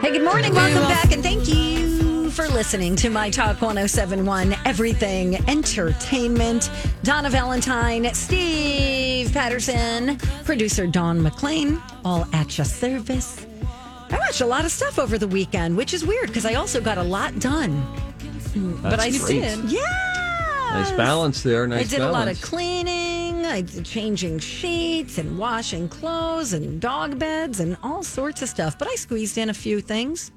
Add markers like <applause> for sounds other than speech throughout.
Hey, good morning. Welcome back, and thank you for listening to My Talk 1071 Everything Entertainment. Donna Valentine, Steve Patterson, producer Don McLean, all at your service. I watched a lot of stuff over the weekend, which is weird because I also got a lot done. but I great. did. Yeah. Nice balance there. Nice I did balance. a lot of cleaning, I did changing sheets and washing clothes and dog beds and all sorts of stuff. But I squeezed in a few things.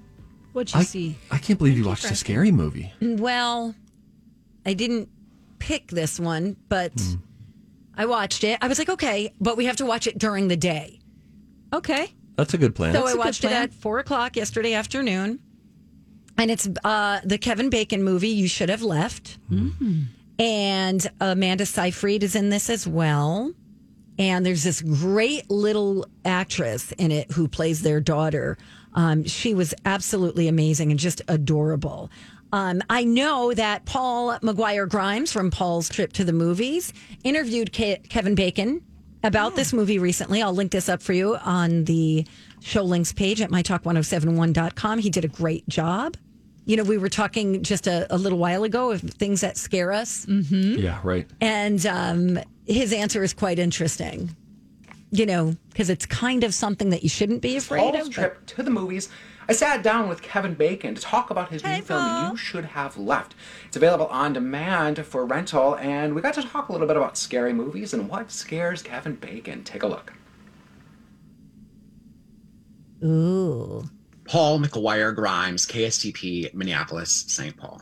What'd you I, see? I can't believe you watched a scary movie. Well, I didn't pick this one, but Hmm. I watched it. I was like, okay, but we have to watch it during the day. Okay. That's a good plan. So I a good watched it at four o'clock yesterday afternoon. And it's uh, the Kevin Bacon movie, You Should Have Left. And Amanda Seyfried is in this as well. And there's this great little actress in it who plays their daughter. Um, she was absolutely amazing and just adorable. Um, I know that Paul McGuire Grimes from Paul's Trip to the Movies interviewed Ke- Kevin Bacon about this movie recently. I'll link this up for you on the show links page at mytalk1071.com. He did a great job. You know, we were talking just a, a little while ago of things that scare us. yeah, right. And um, his answer is quite interesting, you know, because it's kind of something that you shouldn't be afraid Paul's of. but- trip to the movies, I sat down with Kevin Bacon to talk about his Hey, new film, Paul. You Should Have Left. It's available on demand for rental, and we got to talk a little bit about scary movies and what scares Kevin Bacon. Take a look. Ooh. Paul McGuire Grimes, KSTP, Minneapolis, St. Paul.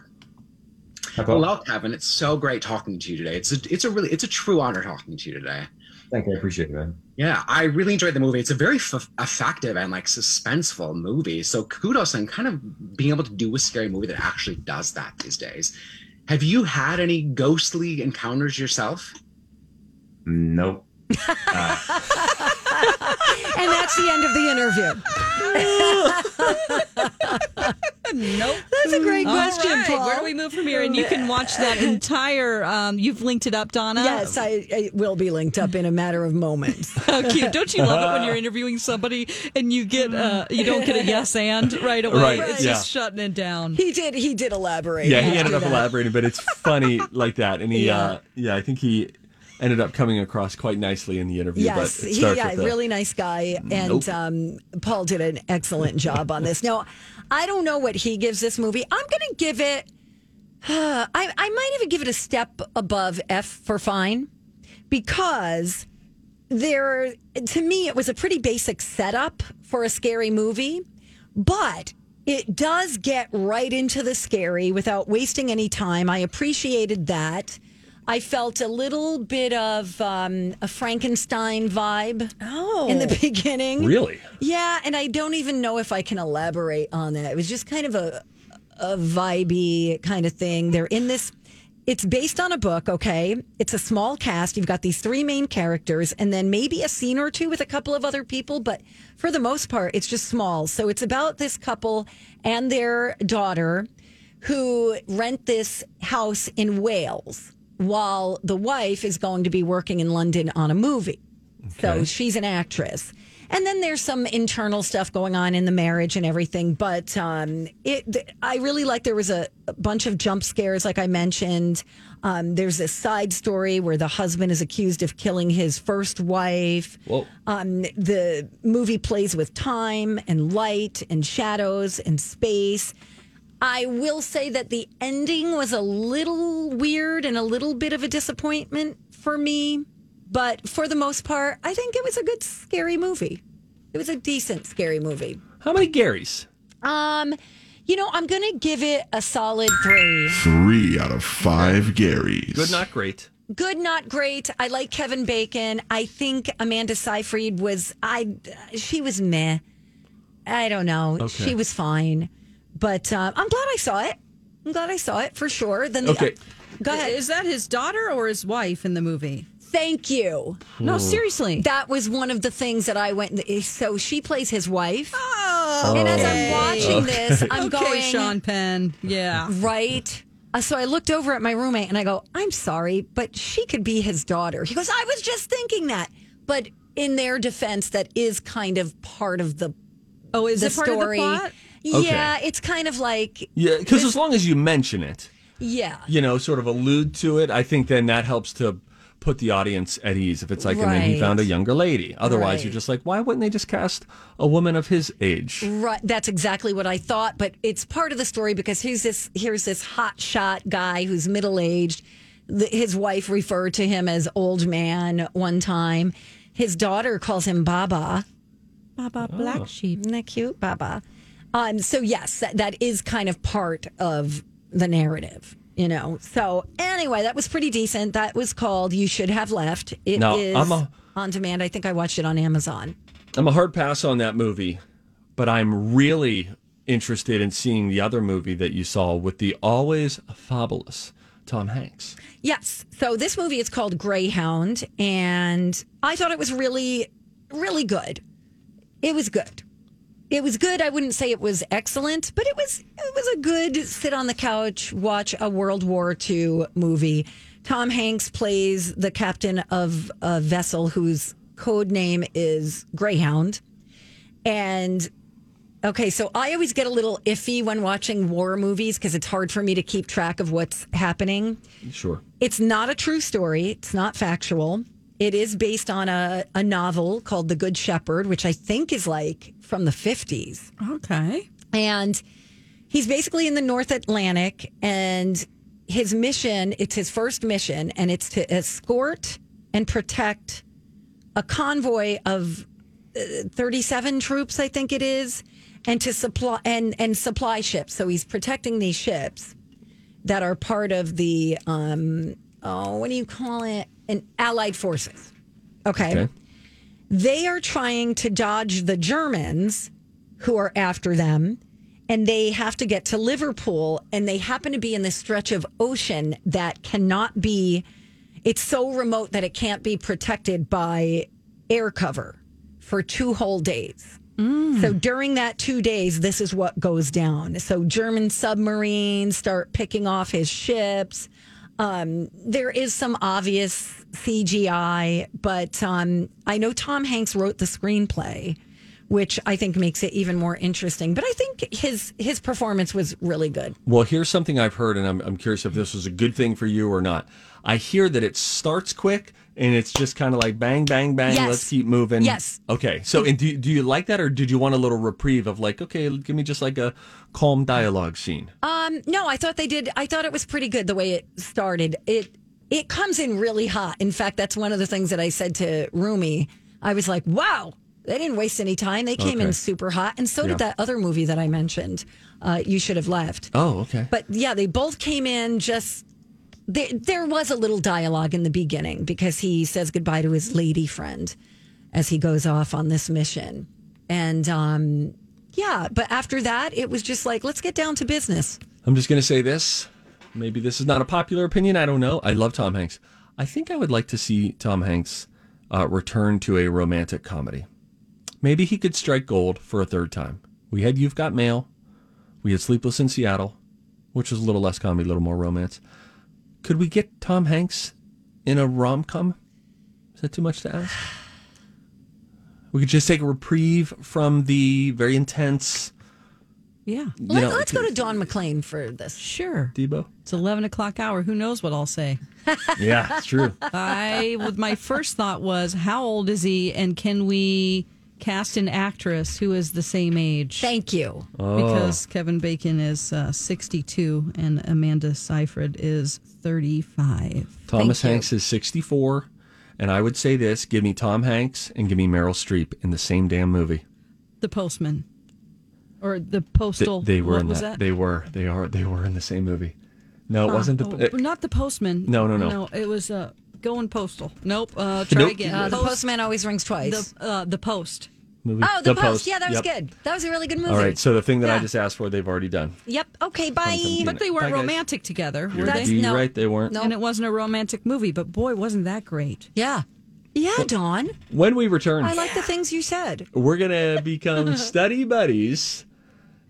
Hello, Kevin. It's so great talking to you today. It's a, it's a really, it's a true honor talking to you today. Thank you. I appreciate it, man. Yeah, I really enjoyed the movie. It's a very f- effective and like suspenseful movie. So kudos on kind of being able to do a scary movie that actually does that these days. Have you had any ghostly encounters yourself? Nope. <laughs> Uh, And that's the end of the interview. Nope. That's a great All question, right, Paul. Where do we move from here? And you can watch that <laughs> entire. Um, you've linked it up, Donna. Yes, I, I will be linked up in a matter of moments. <laughs> How cute! Don't you love it when you're interviewing somebody and you get uh, you don't get a yes and right away? Right, It's yeah. just shutting it down. He did. He did elaborate. Yeah, he ended up that. elaborating, but it's funny <laughs> like that. And he, Yeah. uh, yeah, I think he ended up coming across quite nicely in the interview. Yes, but he, yeah, really nice guy, and Nope. um, Paul did an excellent job on this. Now, I don't know what he gives this movie. I'm going to give it. <sighs> I I might even give it a step above F for fine, because there to me it was a pretty basic setup for a scary movie, but it does get right into the scary without wasting any time. I appreciated that. I felt a little bit of um, a Frankenstein vibe Oh. in the <laughs> beginning. Really? Yeah, and I don't even know if I can elaborate on that. It was just kind of a a vibey kind of thing. They're in this it's based on a book, okay? It's a small cast. You've got these three main characters and then maybe a scene or two with a couple of other people, but for the most part, it's just small. So it's about this couple and their daughter who rent this house in Wales while the wife is going to be working in London on a movie. So she's an actress. and then there's some internal stuff going on in the marriage and everything. But um, it, I really like there was a, a bunch of jump scares, like I mentioned. Um, there's a side story where the husband is accused of killing his first wife. Um, the movie plays with time and light and shadows and space. I will say that the ending was a little weird and a little bit of a disappointment for me. But for the most part, I think it was a good scary movie. It was a decent scary movie. How many Garys? Um, you know, I'm going to give it a solid three. Three out of five Garys. Good, not great. Good, not great. I like Kevin Bacon. I think Amanda Seyfried was I. She was meh. I don't know. Okay. She was fine, but uh, I'm glad I saw it. I'm glad I saw it for sure. Then the, Okay. go ahead. Is that his daughter or his wife in the movie? Thank you. No, seriously. That was one of the things that I went. So she plays his wife, Oh, and as I'm watching this, I'm going, okay, going Sean Penn. Yeah. right. Uh, so I looked over at my roommate and I go, "I'm sorry, but she could be his daughter." He goes, "I was just thinking that." But in their defense, that is kind of part of the Oh, is the it part story. of the plot? Yeah, it's kind of like Yeah, because as long as you mention it, yeah. you know, sort of allude to it, I think then that helps to put the audience at ease. If it's like, and then he found a younger lady. Otherwise, you're just like, why wouldn't they just cast a woman of his age? Right, that's exactly what I thought, but it's part of the story because here's this here's this hot shot guy who's middle aged. His wife referred to him as old man one time. His daughter calls him Baba. Baba Black oh. Sheep. Isn't that cute, Baba? Um, so yes, that, that is kind of part of the narrative, you know. So anyway, that was pretty decent. That was called "You Should Have Left." It is Now, I'm a- on demand. I think I watched it on Amazon. I'm a hard pass on that movie, but I'm really interested in seeing the other movie that you saw with the always fabulous Tom Hanks. Yes. So this movie is called Greyhound, and I thought it was really, really good. It was good. It was good. I wouldn't say it was excellent, but it was it was a good sit on the couch, watch a World War II movie. Tom Hanks plays the captain of a vessel whose code name is Greyhound. And okay, so I always get a little iffy when watching war movies because it's hard for me to keep track of what's happening. Sure. It's not a true story. It's not factual. It is based on a, a novel called The Good Shepherd, which I think is like from the 50s. Okay. And he's basically in the North Atlantic, and his mission, it's his first mission, and it's to escort and protect a convoy of uh, 37 troops, I think it is, and to supply and and supply ships. So he's protecting these ships that are part of the um oh, what do you call it? An allied forces. Okay. Okay. They are trying to dodge the Germans who are after them and they have to get to Liverpool and they happen to be in this stretch of ocean that cannot be it's so remote that it can't be protected by air cover for two whole days. Mm. So during that two days, this is what goes down. So German submarines start picking off his ships. Um, there is some obvious CGI, but um, I know Tom Hanks wrote the screenplay, which I think makes it even more interesting. But I think his his performance was really good. Well, here's something I've heard, and I'm, I'm curious if this was a good thing for you or not. I hear that it starts quick and it's just kind of like bang, bang, bang. Yes. Let's keep moving. Yes. Okay. So, and do, do you like that, or did you want a little reprieve of like, okay, give me just like a calm dialogue scene? Um, no, I thought they did. I thought it was pretty good the way it started. It it comes in really hot. In fact, that's one of the things that I said to Rumi. I was like, wow, they didn't waste any time. They came in super hot, and so Yeah. did that other movie that I mentioned. Uh, you should have left. Oh, okay. But yeah, they both came in just. There, there was a little dialogue in the beginning because he says goodbye to his lady friend as he goes off on this mission. And um, yeah, but after that, it was just like, let's get down to business. I'm just going to say this. Maybe this is not a popular opinion. I don't know. I love Tom Hanks. I think I would like to see Tom Hanks uh, return to a romantic comedy. Maybe he could strike gold for a third time. We had You've Got Mail. We had Sleepless in Seattle, which was a little less comedy, a little more romance. Could we get Tom Hanks in a rom com? Is that too much to ask? We could just take a reprieve from the very intense Yeah. Let, know, us go to <laughs> Don McLean for this. Sure. Debo. It's 11 o'clock hour. Who knows what I'll say? <laughs> Yeah, it's true. I, my first thought was, how old is he? And can we cast an actress who is the same age? Thank you. Oh. Because Kevin Bacon is uh, 62 and Amanda Seyfried is 35. Thomas Thank you. Hanks is 64. And I would say this give me Tom Hanks and give me Meryl Streep in the same damn movie. The Postman. Or the Th- Postal. they were what in was that. that? They were. They are. They were in the same movie. No, it wasn't the. Oh, it- not the Postman. No, no, no. No, it was uh, Going Postal. Nope. Uh, try Nope. again. Uh, the Post- postman always rings twice. The, uh, the Post. movie. oh, the, post. Yeah, that was Yep. good. That was a really good movie. All right. So the thing that I Yeah. just asked for, they've already done. Yep. Okay. Bye. But they Bye, weren't guys. romantic together, were That's- they? You're no. right. They weren't. No. And it wasn't a romantic movie, but boy, wasn't that great. Yeah. Yeah, Dawn. When we return, I like the things you said. we're gonna become <laughs> study buddies.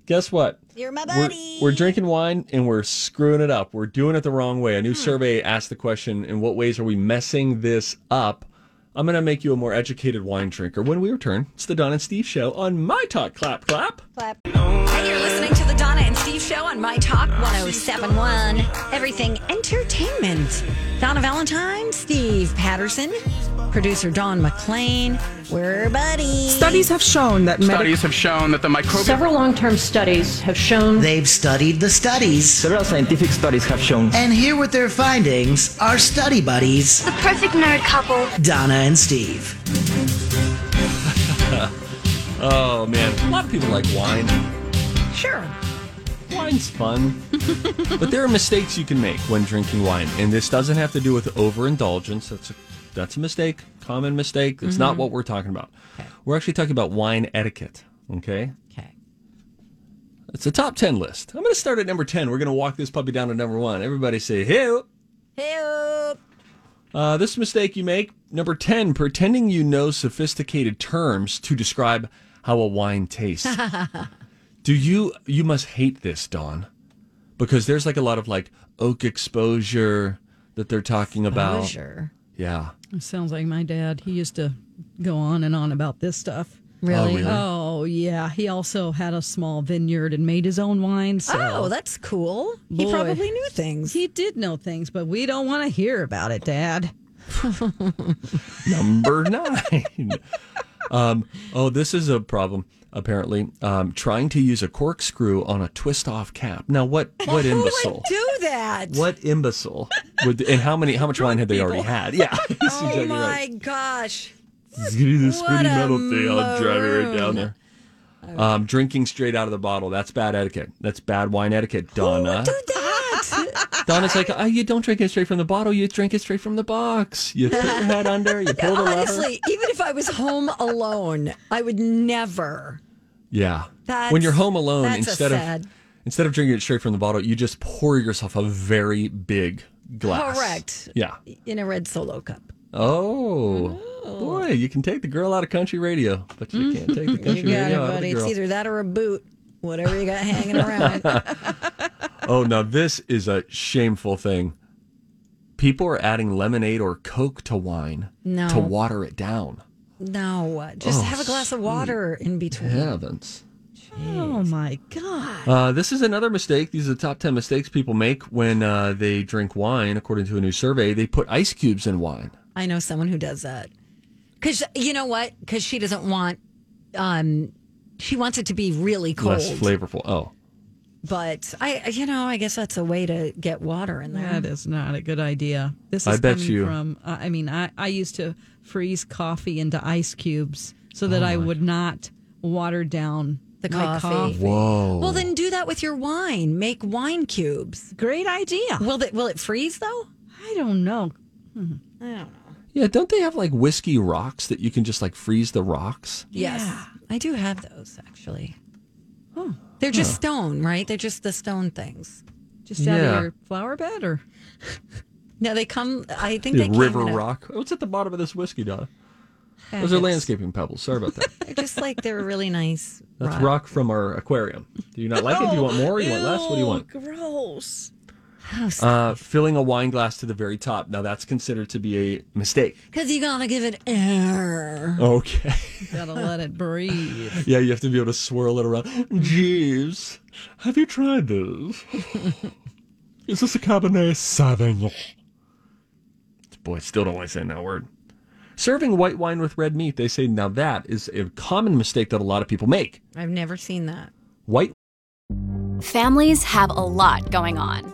Guess what? You're my We're, buddy. we're drinking wine and we're screwing it up. We're doing it the wrong way. A new hmm. survey asked the question: In what ways are we messing this up? I'm gonna make you a more educated wine drinker. When we return, it's the Don and Steve Show on My Talk. Clap, clap. clap. Hey, you're listening to the Donna and Steve Show on My Talk 1071. Everything Entertainment. Donna Valentine, Steve Patterson, producer Don McLean. We're buddies. Studies have shown that medical Studies have shown that the microbial Several long term studies have shown They've studied the studies. Several scientific studies have shown. And here with their findings are study buddies, The perfect nerd couple. Donna and Steve. <laughs> Oh man, a lot of people like wine. Sure. Wine's fun, but there are mistakes you can make when drinking wine, and this doesn't have to do with overindulgence. That's a that's a mistake, common mistake. It's not what we're talking about. We're actually talking about wine etiquette. Okay. Okay. It's a top 10 list. I'm going to start at number 10. We're going to walk this puppy down to number one. Everybody say, hey. Hey, Uh, this mistake you make. Number 10, pretending you know sophisticated terms to describe how a wine tastes. <laughs> Do you, you must hate this, Dawn, because there's like a lot of like oak exposure that they're talking about. Yeah. It sounds like my dad. He used to go on and on about this stuff. Really? Oh, really? Oh, yeah. He also had a small vineyard and made his own wine. So Oh, that's cool. He probably knew things. he did know things, but we don't want to hear about it, Dad. <laughs> Number nine. <laughs> um, oh, this is a problem. Apparently, um, trying to use a corkscrew on a twist-off cap. Now, what what Who imbecile? would <laughs> do that? What imbecile would? And how many? How much wine had they already had? Yeah. <laughs> <laughs> Oh exactly my right. gosh. Give me this pretty metal thing. I'll drive it right down there. Um, drinking straight out of the bottle. That's bad etiquette. That's bad wine etiquette, Donna. Do that. Donna's like, oh, you don't drink it straight from the bottle. You drink it straight from the box. You put your head <laughs> under. You pull the lever. Honestly, even if I was home alone, I would never. Yeah. That's- when you're home alone, instead sad- of instead of drinking it straight from the bottle, you just pour yourself a very big glass. Correct. Yeah. In a red solo cup. Oh, oh. boy, you can take the girl out of country radio, but you can't take the <laughs> country You got radio it, out of buddy. It's either that or a boot. Whatever you got hanging around. <laughs> <laughs> Oh, now this is a shameful thing. People are adding lemonade or Coke to wine No. to water it down. no, just Oh, have a glass of water in between. Heavens. Oh, my God. Uh, this is another mistake. These are the top 10 mistakes people make when uh, they drink wine. According to a new survey, they put ice cubes in wine. I know someone who does that. Because you know what? Because she doesn't want. Um, she wants it to be really cold. Less flavorful. Oh. But I, you know, I guess that's a way to get water in there. That is not a good idea. This I is bet coming you- from. Uh, I mean, I, I used to freeze coffee into ice cubes so that Oh, I would not water down The my coffee. Whoa. Well, then do that with your wine. Make wine cubes. Great idea. Will it will it freeze though? I don't know. I don't know. Yeah, don't they have like whiskey rocks that you can just like freeze the rocks? Yes, Yeah. I do have those actually. They're just stone, right? They're just the stone things. Just out Yeah. of your flower bed, or <laughs> No, they come. I think The they came river in a- rock. Oh, What's at the bottom of this whiskey, Donna? Those are landscaping pebbles. Sorry about that. <laughs> They're just like they're really nice. That's rock from our aquarium. Do you not like it? Do you want more? Do you want less? What do you want? Gross. Uh, filling a wine glass to the very top. Now that's considered to be a mistake. Because you gotta give it air. Okay. Gotta let it breathe. <laughs> yeah, you have to be able to swirl it around. Jeeves, have you tried this? <laughs> Is this a Cabernet Sauvignon? Boy, I still don't like saying that word. Serving white wine with red meat, they say now that is a common mistake that a lot of people make. I've never seen that. White Families have a lot going on.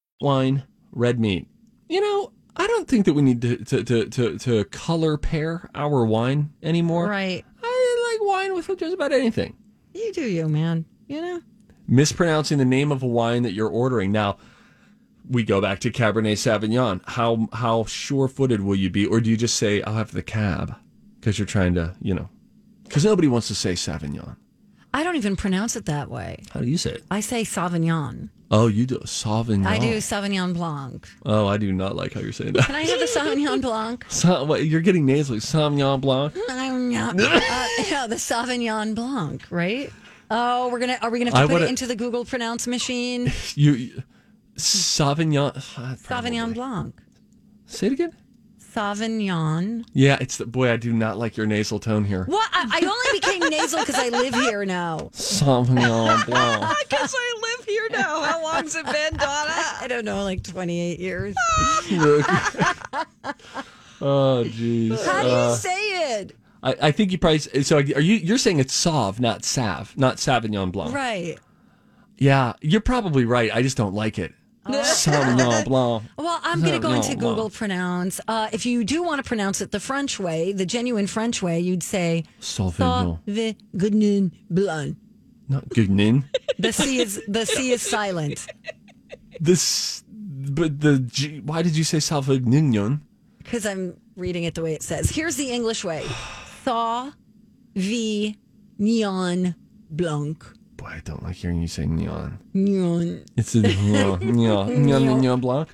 Wine, red meat. You know, I don't think that we need to to, to, to, to color pair our wine anymore. Right. I like wine with just about anything. You do you, man. You know? Mispronouncing the name of a wine that you're ordering. Now, we go back to Cabernet Sauvignon. How how sure footed will you be, or do you just say I'll have the cab because you're trying to, you know, because nobody wants to say Sauvignon. I don't even pronounce it that way. How do you say it? I say Sauvignon. Oh, you do Sauvignon. I do Sauvignon Blanc. Oh, I do not like how you're saying that. Can I have the Sauvignon <laughs> Blanc? Sa- what, you're getting nasally. Sauvignon Blanc. Sauvignon- <laughs> uh, yeah, the Sauvignon Blanc, right? Oh, we're gonna are we gonna have to I put wanna- it into the Google pronounce machine? <laughs> You Sauvignon. uh, Sauvignon Blanc. Say it again. Sauvignon. Yeah, it's the boy. I do not like your nasal tone here. What? I, I only became nasal because I live here now. Sauvignon Blanc. Because I live here now. How long's it been, <laughs> Donna? I don't know, like 28 years. <laughs> oh, jeez. How do you Uh, say it? I, I think you probably. So are you? You're saying it's Sauv, not Sav, not Sauvignon Blanc. Right. Yeah, you're probably right. I just don't like it. Sauvignon <laughs> Blanc. Well, I'm going to go into Sauvignon Google Blanc. pronounce. Uh, if you do want to pronounce it the French way, the genuine French way, you'd say Sauvignon. Sauvignon Blanc. Not Gugnin. The C is the C is silent This, but the G, why did you say Sauvignon? because I'm reading it the way it says. Here's the English way: <sighs> Sauvignon Blanc. Boy, I don't like hearing you say neon. Neon. It's a <laughs> neon, neon, neon, neon blanc.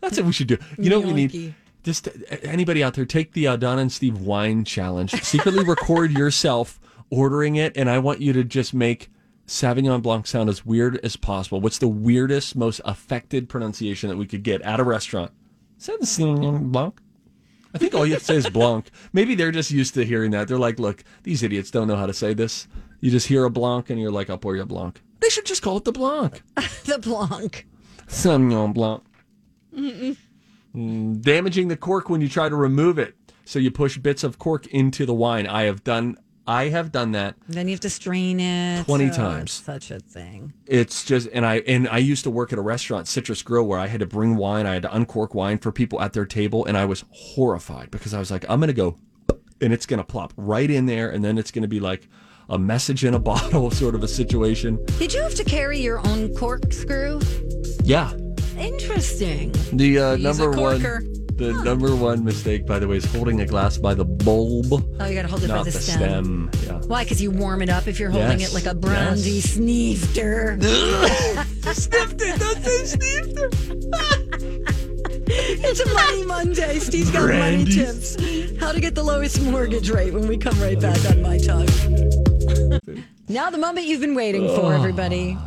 That's what we should do. You know what we need? Just uh, anybody out there, take the uh, Donna and Steve wine challenge. Secretly record <laughs> yourself ordering it, and I want you to just make Sauvignon Blanc sound as weird as possible. What's the weirdest, most affected pronunciation that we could get at a restaurant? Sauvignon Blanc. I think all you have to say is Blanc. <laughs> Maybe they're just used to hearing that. They're like, look, these idiots don't know how to say this. You just hear a Blanc, and you're like, I'll pour you a Blanc. They should just call it the Blanc. <laughs> The Blanc. Sauvignon Blanc. Mm, damaging the cork when you try to remove it. So you push bits of cork into the wine. I have done. I have done that. Then you have to strain it 20 Oh, times. Such a thing. It's just and I and I used to work at a restaurant, Citrus Grill, where I had to bring wine. I had to uncork wine for people at their table, and I was horrified because I was like, I'm gonna go, and it's gonna plop right in there, and then it's gonna be like a message in a <laughs> bottle sort of a situation. Did you have to carry your own corkscrew? Yeah, Interesting. the uh, number one. The number one mistake, by the way, is holding a glass by the bulb. Oh, you got to hold it by the, the stem. stem. Yeah. Why? Because you warm it up if you're holding Yes. it like a brandy Yes. sneefter. <laughs> Sniffed it. Don't say <laughs> it's a Money Monday. Steve's got money tips. How to get the lowest mortgage rate when we come right back on My Talk. <laughs> now, the moment you've been waiting for, everybody.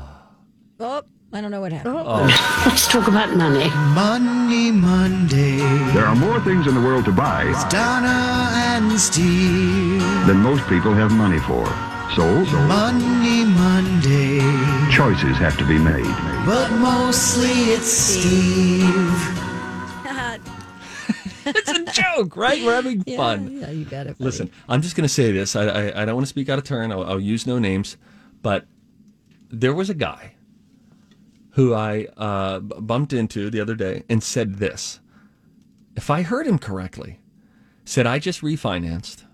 Oh, I don't know what happened. Oh. Oh. Let's talk about money. Money Monday. There are more things in the world to buy Donna and Steve. than most people have money for. So, Money Monday. choices have to be made. But mostly it's Steve. <laughs> it's a joke, right? We're having Yeah, fun. Yeah, you got it. buddy. Listen, I'm just going to say this. I, I, I don't want to speak out of turn. I'll, I'll use no names, but there was a guy who I uh, bumped into the other day and said this. If I heard him correctly, said I just refinanced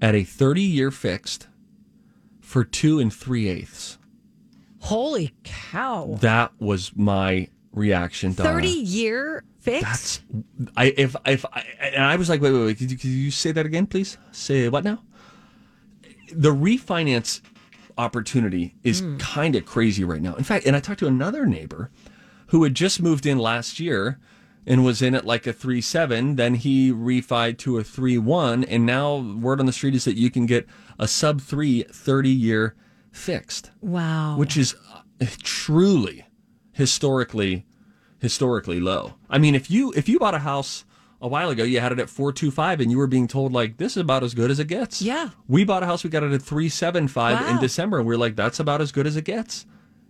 at a 30 year fixed for two and three eighths. Holy cow! That was my reaction. Donna. Thirty year fixed? That's I if if I, and I was like, wait, wait, wait. Could you, could you say that again, please? Say what now? The refinance opportunity is Hmm. kind of crazy right now. In fact, and I talked to another neighbor who had just moved in last year and was in at like a three seven. Then he refied to a three one, and now word on the street is that you can get a sub three 30 year fixed wow. which is uh, truly historically historically low. I mean, if you if you bought a house a while ago, you had it at four two five, and you were being told like this is about as good as it gets. Yeah. we bought a house, we got it at three seven five in December, and we are like that's about as good as it gets.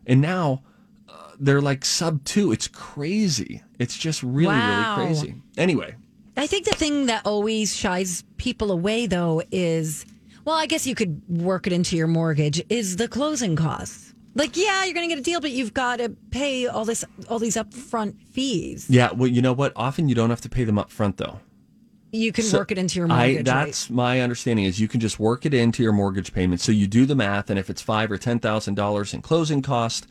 And now uh, they're like sub two. It's crazy. It's just really Wow. really crazy. Anyway, I think the thing that always shies people away, though, is well, I guess you could work it into your mortgage, is the closing costs. Like, yeah, you're going to get a deal, but you've got to pay all this, all these upfront fees. yeah. Well, you know what? Often you don't have to pay them up front though. You can So work it into your I, mortgage. rate. that's my understanding is you can just work it into your mortgage payment. So you do the math, and if it's five or ten thousand dollars in closing cost,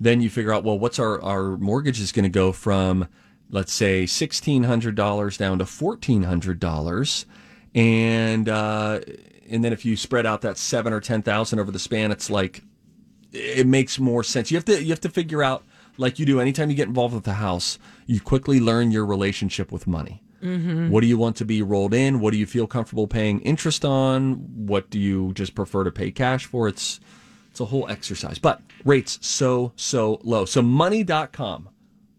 then you figure out well, what's our our mortgage is going to go from, let's say sixteen hundred dollars down to fourteen hundred dollars, and uh, and then if you spread out that seven or ten thousand over the span, it's like it makes more sense. You have to you have to figure out like you do anytime you get involved with the house, you quickly learn your relationship with money. Mm-hmm. What do you want to be rolled in? What do you feel comfortable paying interest on? What do you just prefer to pay cash for? It's it's a whole exercise. But rates so so low. So money.com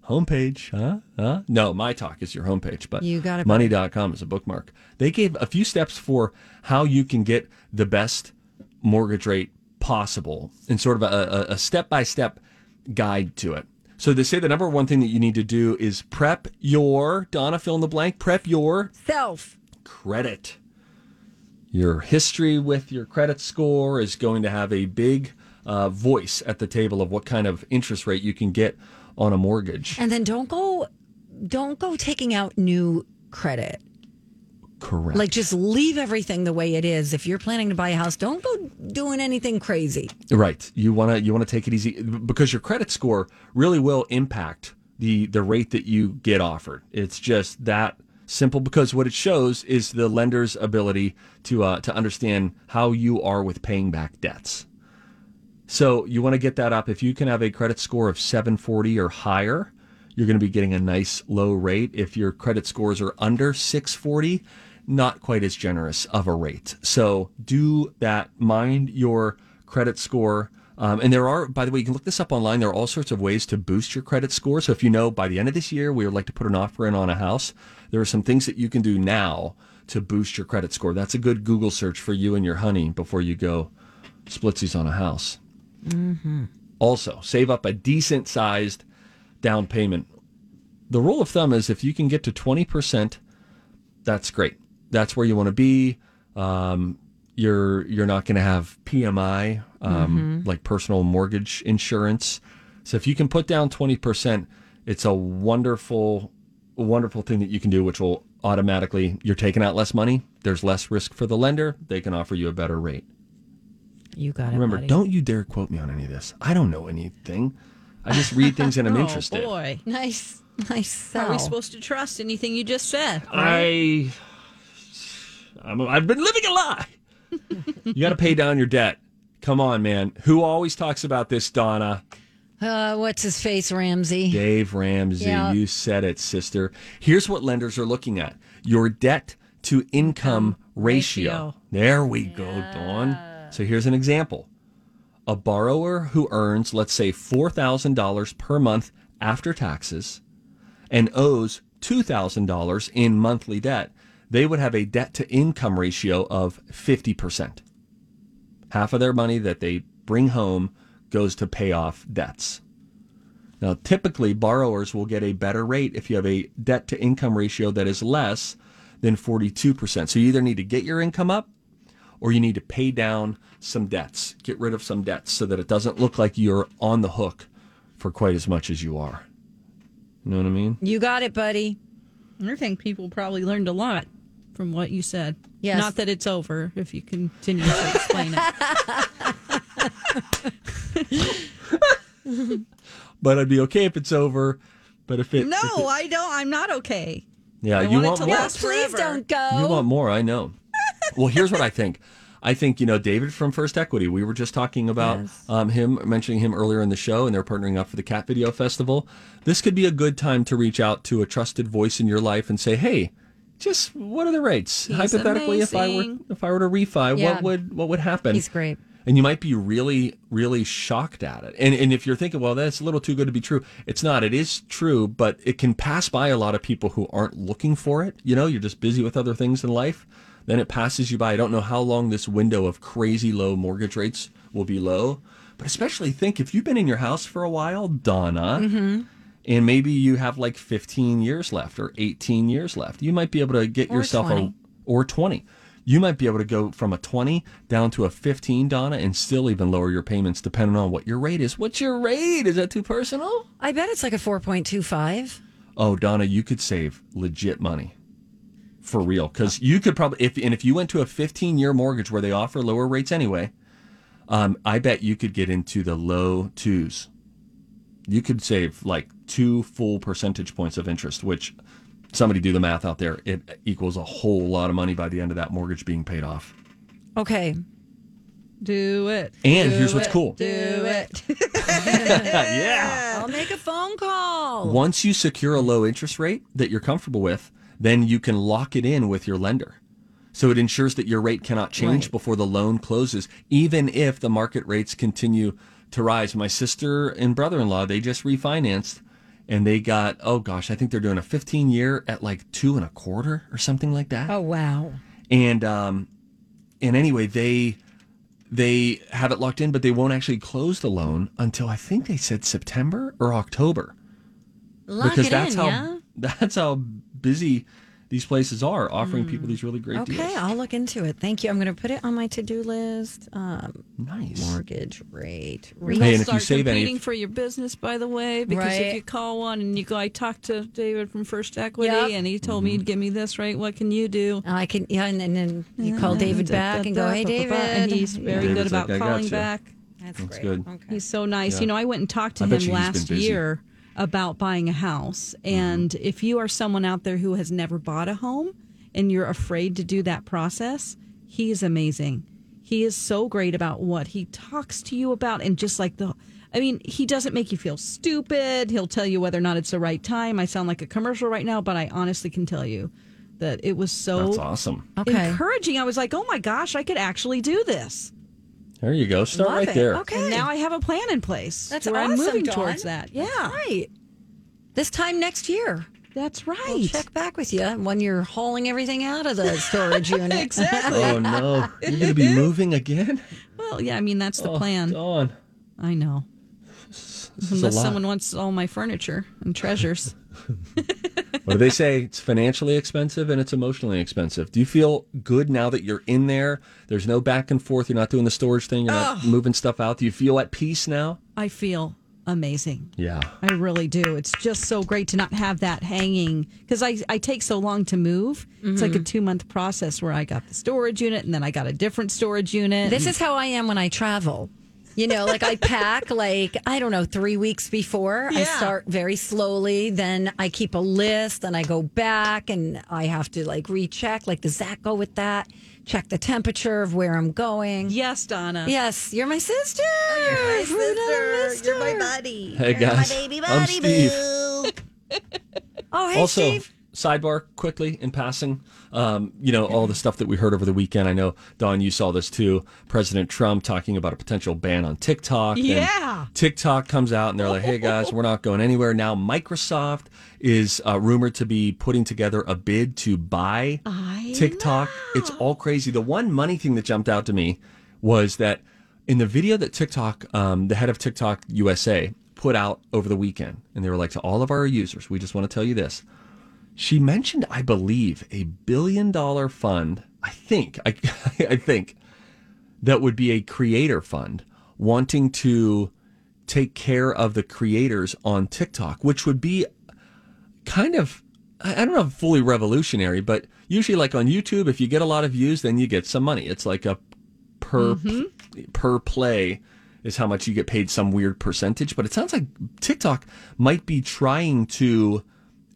homepage, huh? Huh? No, my talk is your homepage, but You got it, money.com is a bookmark. They gave a few steps for how you can get the best mortgage rate possible and sort of a, a, a step-by-step guide to it. So they say the number one thing that you need to do is prep your Donna fill in the blank, prep your self credit. Your history with your credit score is going to have a big uh, voice at the table of what kind of interest rate you can get on a mortgage. and then don't go, don't go taking out new credit. Correct. Like, just leave everything the way it is. If you're planning to buy a house, don't go doing anything crazy. Right. You want to you want to take it easy because your credit score really will impact the the rate that you get offered. It's just that simple because what it shows is the lender's ability to uh, to understand how you are with paying back debts. So you want to get that up. If you can have a credit score of 740 or higher, you're going to be getting a nice low rate. If your credit scores are under 640, not quite as generous of a rate. So do that. Mind your credit score. Um, and there are, by the way, you can look this up online. There are all sorts of ways to boost your credit score. So if you know by the end of this year we would like to put an offer in on a house, there are some things that you can do now to boost your credit score. That's a good Google search for you and your honey before you go splitsies on a house. Mm-hmm. Also, save up a decent sized down payment. The rule of thumb is if you can get to 20%, that's great. That's where you want to be. Um, you're you're not going to have PMI, um, Mhm. like personal mortgage insurance. So if you can put down 20%, it's a wonderful, wonderful thing that you can do, which will automatically, you're taking out less money. There's less risk for the lender. They can offer you a better rate. You got it. Remember, buddy. don't you dare quote me on any of this. I don't know anything. I just read things and I'm <laughs> oh, interested. boy. Nice, nice. How are we supposed to trust anything you just said? I, I'm, I've been living a lie. you got to pay down your debt. Come on, man. Who always talks about this, Donna? Uh, what's his face, Ramsey? Dave Ramsey. Yeah. You said it, sister. Here's what lenders are looking at your debt to income ratio. ratio. There we go, Dawn. So here's an example a borrower who earns, let's say, $4,000 per month after taxes and owes $2,000 in monthly debt, they would have a debt to income ratio of 50%. Half of their money that they bring home goes to pay off debts. Now, typically, borrowers will get a better rate if you have a debt to income ratio that is less than 42%. So you either need to get your income up or you need to pay down some debts, get rid of some debts so that it doesn't look like you're on the hook for quite as much as you are. You know what I mean? You got it, buddy. I think people probably learned a lot from what you said. Yes. Not that it's over if you continue to explain it. <laughs> But I'd be okay if it's over. But if it no, if it- I don't. I'm not okay. yeah, I you want it want to more. last Please forever. don't go. You want more, I know. well, here's what I think. I think, you know, David from First Equity, we were just talking about um, him, mentioning him earlier in the show, and they're partnering up for the Cat Video Festival. This could be a good time to reach out to a trusted voice in your life and say, hey, just what are the rates? He's Hypothetically, if I were if I were to refi, Yeah. what would what would happen? He's great. and you might be really really shocked at it and and if you're thinking well that's a little too good to be true it's not it is true but it can pass by a lot of people who aren't looking for it you know you're just busy with other things in life then it passes you by i don't know how long this window of crazy low mortgage rates will be low but especially think if you've been in your house for a while donna Mm-hmm. And maybe you have like 15 years left or 18 years left. You might be able to get Or yourself 20. a or 20 you might be able to go from a 20 down to a 15 donna and still even lower your payments depending on what your rate is. What's your rate? Is that too personal? I bet it's like a 4.25. oh donna you could save legit money. For real. Because you could probably if and if you went to a 15 year mortgage where they offer lower rates anyway um, i bet you could get into the low twos you could save like two full percentage points of interest which somebody do the math out there it equals a whole lot of money by the end of that mortgage being paid off Okay. Do it. And Do here's what's cool. Do it. <laughs> yeah. I'll make a phone call. Once you secure a low interest rate that you're comfortable with, then you can lock it in with your lender. So it ensures that your rate cannot change Right. before the loan closes, even if the market rates continue to rise. My sister and brother in law, they just refinanced and they got, oh gosh, I think they're doing a 15 year at like two and a quarter or something like that. Oh, wow. And um, and anyway, they they have it locked in, but they won't actually close the loan until I think they said September or October. Lock because that's in, how yeah? <laughs> that's how busy these places are, offering people these really great Okay, deals. Okay, I'll look into it. Thank you. I'm going to put it on my to-do list. Um, nice mortgage rate. We'll Hey, and if you start save any- competing for your business, by the way, because Right. if you call one and you go, I talked to David from First Equity, Yep. and he told me Mm-hmm. he'd give me this rate. What can you do? I can, yeah, and, and then you call David back and go, hey, ba, ba, David. and he's very David's good about like, calling back. That's, That's great. good. Okay. He's so nice. Yeah. You know, I went and talked to I him last year about buying a house. Mm-hmm. And if you are someone out there who has never bought a home and you're afraid to do that process, he is amazing. He is so great about what he talks to you about and just like the I mean, he doesn't make you feel stupid. He'll tell you whether or not it's the right time. I sound like a commercial right now, but I honestly can tell you that it was so That's awesome. Okay. encouraging. I was like, "Oh my gosh, I could actually do this." There you go. Start Love right it. there. Okay. And now I have a plan in place. That's where awesome, I'm moving Dawn. towards that. Yeah, Right. This time next year. that's right. We'll check back with you when you're hauling everything out of the <laughs> storage unit. <laughs> exactly. Oh no, you're going to be moving again? Well, yeah, I mean that's the Oh, plan. Dawn. I know. This Unless someone wants all my furniture and treasures. <laughs> <laughs> What do they say? It's financially expensive and it's emotionally expensive. Do you feel good now that you're in there? There's no back and forth. You're not doing the storage thing. You're not moving stuff out. Do you feel at peace now? I feel amazing. Yeah. I really do. It's just so great to not have that hanging because I, I take so long to move. It's like a Mm-hmm. two month process where I got the storage unit and then I got a different storage unit. This is how I am when I travel. You know, like I pack like I don't know 3 weeks before. I start very slowly, then I keep a list, then I go back and I have to like recheck like does that go with that? Check the temperature of where I'm going. yes, Donna. Yes, you're my sister. Oh, you're my We're sister. You're my sister. buddy. Hey guys, I'm Steve. Oh, hey also, Steve. Sidebar quickly in passing. Um, you know all the stuff that we heard over the weekend. I know Don, you saw this too. President Trump talking about a potential ban on TikTok. Yeah. TikTok comes out and they're like, "Hey guys, we're not going anywhere." Now Microsoft is uh, rumored to be putting together a bid to buy TikTok. It's all crazy. The one money thing that jumped out to me was that in the video that TikTok, um, the head of TikTok USA put out over the weekend, and they were like to all of our users, we just want to tell you this. She mentioned, I believe, a billion dollar fund. I think, I, <laughs> I think that would be a creator fund wanting to take care of the creators on TikTok, which would be kind of I I don't know fully revolutionary, but usually like on YouTube, if you get a lot of views, then you get some money. It's like a per mm-hmm. per play is how much you get paid some weird percentage. But it sounds like TikTok might be trying to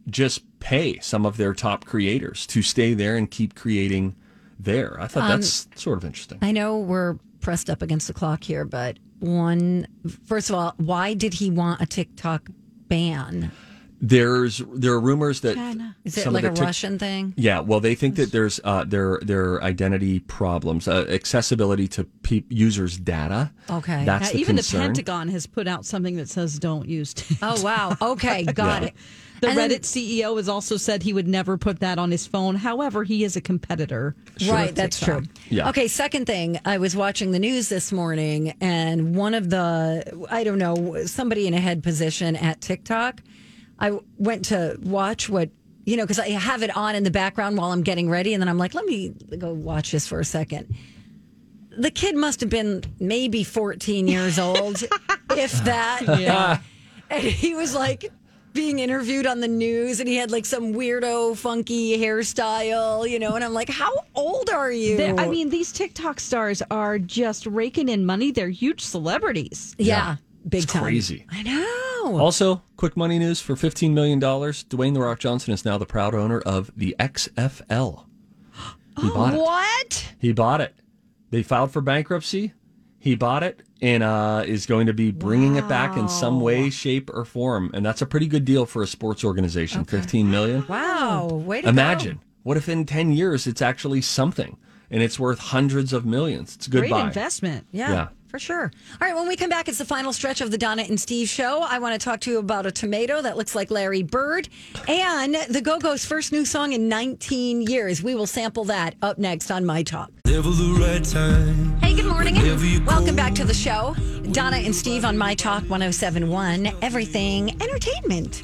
just pay some of their top creators to stay there and keep creating there. I thought Um, that's sort of interesting. I know we're pressed up against the clock here, but one, first of all, why did he want a TikTok ban? There's there are rumors that Is it some of like the a Tik- Russian thing? Yeah, well, they think that there's uh, their their identity problems, uh, accessibility to pe- users' data. Okay. that's Yeah, the even concern. the Pentagon has put out something that says don't use TikTok. Oh, wow. Okay, got Yeah. it. The And then- Reddit CEO has also said he would never put that on his phone. However, he is a competitor. Right, that's true. Yeah. Okay, second thing, I was watching the news this morning, and one of the, I don't know, somebody in a head position at TikTok, I went to watch what, you know, because I have it on in the background while I'm getting ready, and then I'm like, let me go watch this for a second. The kid must have been maybe 14 years old, if that. <laughs> Yeah. And he was like being interviewed on the news and he had like some weirdo funky hairstyle, you know, and I'm like, how old are you? They're- I mean, these TikTok stars are just raking in money. They're huge celebrities. yeah, big It's time. crazy. I know. Also, quick money news for $15 million. Dwayne The Rock Johnson is now the proud owner of the XFL. <gasps> He bought it. What? He bought it. They filed for bankruptcy. He bought it and uh, is going to be bringing it back in some way, shape, or form. And that's a pretty good deal for a sports organization. Fifteen million. Wow. Way to Imagine what if in ten years it's actually something and it's worth hundreds of millions. It's a good Great buy. investment. Yeah, Yeah. For sure. All right, when we come back, it's the final stretch of the Donna and Steve show. I want to talk to you about a tomato that looks like Larry Bird and the Go Go's first new song in 19 years. We will sample that up next on My Talk. Never the right time. Hey, good morning. Welcome back to the show. Donna and Steve on My Talk 1071, Everything Entertainment.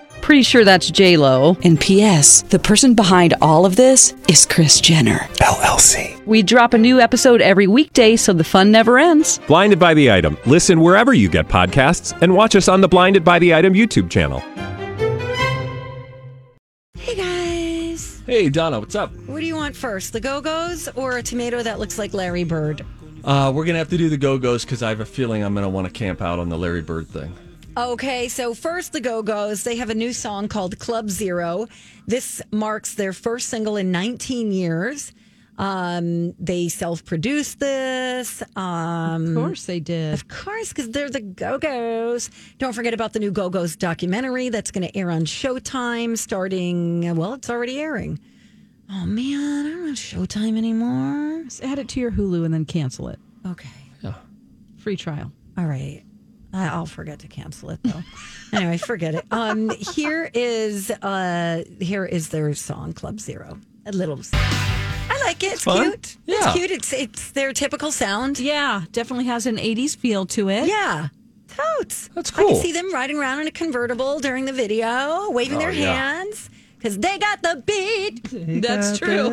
Pretty sure that's J Lo. And P.S. The person behind all of this is Kris Jenner LLC. We drop a new episode every weekday, so the fun never ends. Blinded by the item. Listen wherever you get podcasts, and watch us on the Blinded by the Item YouTube channel. Hey, guys. Hey, Donna, what's up? What do you want first, the Go Go's or a tomato that looks like Larry Bird? Uh, we're gonna have to do the Go Go's because I have a feeling I'm gonna want to camp out on the Larry Bird thing. Okay, so first, the Go Go's. They have a new song called Club Zero. This marks their first single in 19 years. Um, they self produced this. Um, Of course they did. Of course, because they're the Go Go's. Don't forget about the new Go Go's documentary that's going to air on Showtime starting, well, it's already airing. Oh, man, I don't have Showtime anymore. Just add it to your Hulu and then cancel it. Okay. Yeah. Free trial. All right. I- I'll forget to cancel it though. anyway, forget it. Um, here is uh, here is their song Club Zero. A little. I like it. It's, fun. cute. Yeah. It's cute. It's it's their typical sound. Yeah, definitely has an 80s feel to it. Yeah. Totes. That's I cool. can see them riding around in a convertible during the video, waving Oh, their yeah. hands because they got the beat. That's true.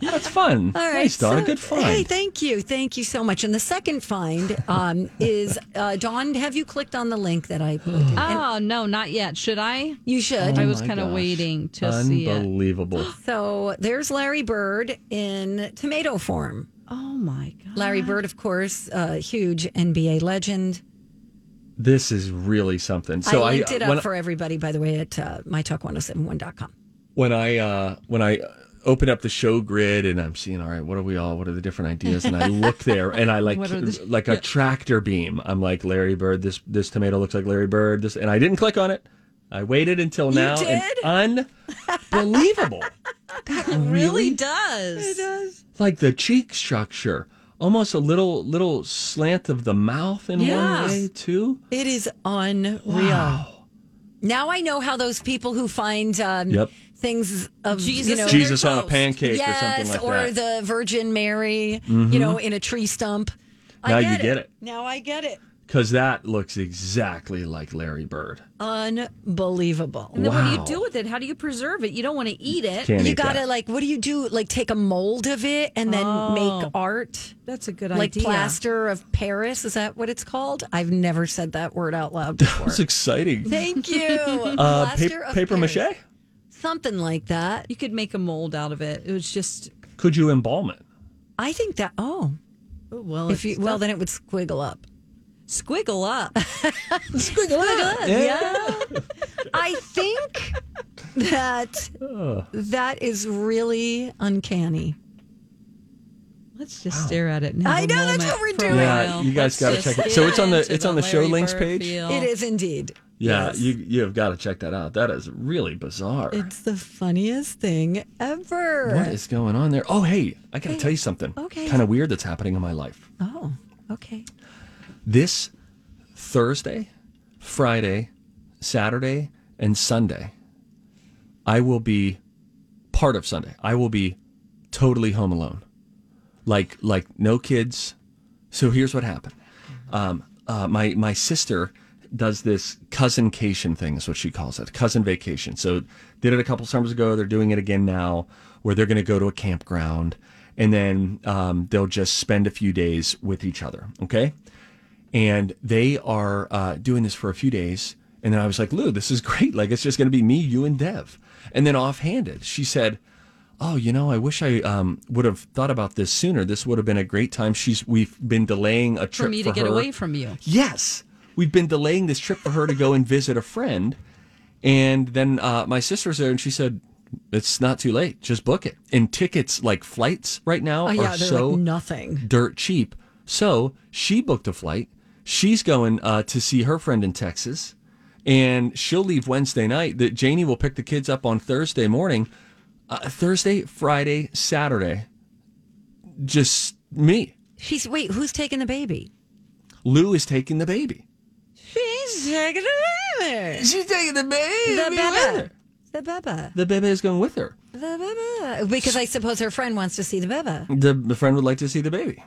That's fun. All right, nice, Donna. so- Good find. Hey, thank you, thank you so much. And the second find um, <laughs> is uh, Dawn. Have you clicked on the link that I put? in? <gasps> Oh, no, not yet. Should I? You should. I was Oh kind of waiting to see it. Unbelievable. <gasps> So there's Larry Bird in tomato form. Oh my god. Larry Bird, of course, uh, huge NBA legend. This is really something. So I I, linked it up for everybody, by the way, at uh, mytalk1071.com. when I uh, when I open up the show grid and I'm seeing, all right, what are we all? What are the different ideas? And I <laughs> look there and I like the- <laughs> like a yeah. tractor beam. I'm like Larry Bird. This this tomato looks like Larry Bird. This and I didn't click on it. I waited until now. And <laughs> unbelievable. That really does. It does. like the cheek structure, almost a little little slant of the mouth in Yes. one way too. It is unreal. Now I know how those people who find um, Yep. things of Jesus you know, on Jesus on a toast. pancake or yes, something like or that. the Virgin Mary, Mhm. you know, in a tree stump. I Now you get get it. Now I get it. Because that looks exactly like Larry Bird. Unbelievable. And then what do you do with it? How do you preserve it? You don't want to eat it. Can't you eat gotta that. like, what do you do? Like, take a mold of it and then Oh. make art. That's a good like idea. Like plaster of Paris. Is that what it's called? I've never said that word out loud before. That's exciting. Thank you. <laughs> Uh, plaster pa- of paper Paris. mache? Something like that. You could make a mold out of it. It was just Could you embalm it? I think that. Oh, oh, well. if you well, then it would squiggle up. <laughs> squiggle up. Squiggle up. Yeah. <laughs> I think that that is really uncanny. Let's just stare at it. And have I a know, that's what we're doing. Yeah, you guys gotta check it. So it's on the- it's on the show Larry links Bird page? feel. It is indeed. Yeah, Yes. you you have got to check that out. That is really bizarre. It's the funniest thing ever. what is going on there? Oh, hey, I got to tell you something. Okay. Kind of weird that's happening in my life. Oh, okay. This Thursday, Friday, Saturday, and Sunday, I will be part of Sunday. I will be totally home alone. Like like no kids. So here's what happened. Um, uh, my my sister does this cousincation thing is what she calls it cousin vacation so did it a couple summers ago they're doing it again now where they're going to go to a campground and then um, they'll just spend a few days with each other okay and they are uh, doing this for a few days and then i was like lou this is <laughs> great like it's just going to be me you and dev and then offhanded she said oh you know i wish i um, would have thought about this sooner this would have been a great time she's we've been delaying a trip for me to get her. away from you. Yes. We've been delaying this trip for her to go and visit a friend. And then uh, my sister was there and she said, it's not too late. Just book it. And tickets, like flights right now, Oh, yeah, are so like nothing. dirt cheap. So she booked a flight. She's going uh, to see her friend in Texas. And she'll leave Wednesday night. That Janie will pick the kids up on Thursday morning. Uh, Thursday, Friday, Saturday. Just me. She's wait. Who's taking the baby? Lou is taking the baby. She's taking the baby. She's taking the baby. The beba. The beba. The bebe is going with her. The beba. Because I suppose her friend wants to see the beba. The, the friend would like to see the baby.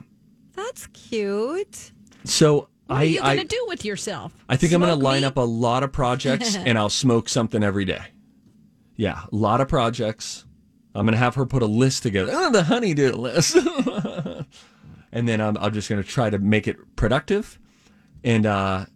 That's cute. So What I, are you going to do with yourself? I think I'm going to line up a lot of projects <laughs> and I'll smoke something every day. Yeah, a lot of projects. I'm going to have her put a list together. Oh, the honeydew list. <laughs> and then I'm, I'm just going to try to make it productive. And, uh,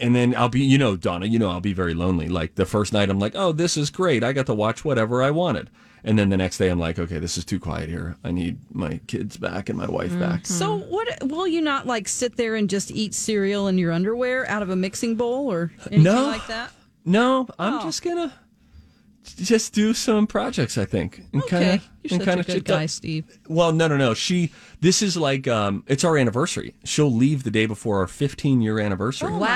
and then I'll be, you know, Donna, you know, I'll be very lonely. Like the first night, I'm like, oh, this is great. I got to watch whatever I wanted. And then the next day, I'm like, okay, this is too quiet here. I need my kids back and my wife back. So what will you not like sit there and just eat cereal in your underwear out of a mixing bowl or anything No. like that? No, I'm Oh. just gonna just do some projects. I think. And Okay, kinda, you're such a good guy, Steve. Well, no, no, no. She. This is like um, it's our anniversary. She'll leave the day before our 15 year anniversary. Oh gosh!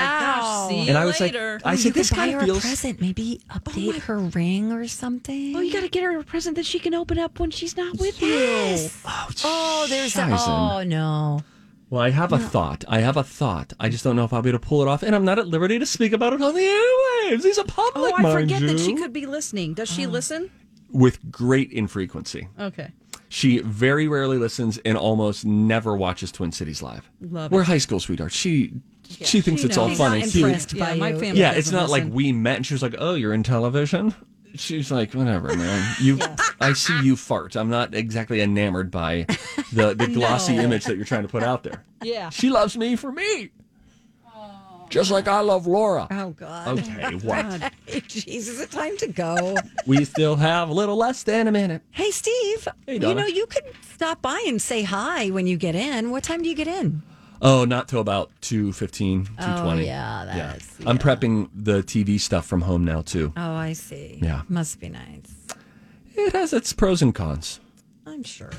See And you I was like- later. I Oh, said, this could buy kinda her feels- a present. Maybe oh update her ring or something. oh, you got to get her a present that she can open up when she's not with Yes. you. Oh, there's a, Shizen. oh no. Well, I have a thought. I have a thought. I just don't know if I'll be able to pull it off, and I'm not at liberty to speak about it on the airwaves. These are public, Oh, I mind forget that she could be listening. Does she oh. listen? with great infrequency. Okay. She very rarely listens and almost never watches Twin Cities live. Love We're it. high school sweethearts. She she thinks she it's all knows. fun Not and cute. impressed Yeah, by my you. family Yeah, it's doesn't not like we met and she was like, "Oh, you're in television." She's like, "Whatever, man. You, <laughs> I see you fart. I'm not exactly enamored by the the <laughs> glossy No. image that you're trying to put out there." Yeah. She loves me for me, just like I love Laura. Oh God. Okay, <laughs> what? Jeez, is it time to go? we still have a little less than a minute. hey, Steve. Hey, you know you could stop by and say hi when you get in. What time do you get in? Oh, not till about 2.15, 2.20. Oh, yeah, that's- I'm prepping the TV stuff from home now, too. Oh, I see. Yeah. Must be nice. It has its pros and cons. I'm sure.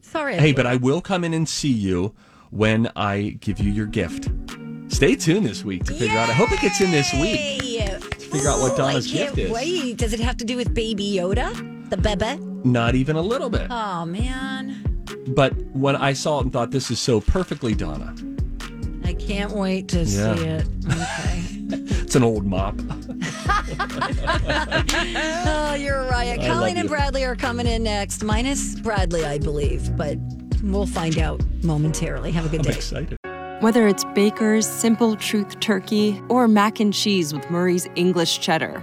Sorry. Hey, but I will come in and see you when I give you your gift. Stay tuned this week to figure out. I hope it gets in this week. To figure out what Donna's I can't gift is. Wait, does it have to do with Baby Yoda, the bebe? Not even a little bit. Oh man, But when I saw it and thought this is so perfectly Donna, I can't wait to Yeah. see it. Okay. <laughs> it's an old mop. <laughs> oh, you're right. I Colleen and. Bradley are coming in next, minus Bradley, I believe, but we'll find out momentarily. Have a good I'm day. excited. Whether it's Baker's Simple Truth Turkey or mac and cheese with Murray's English Cheddar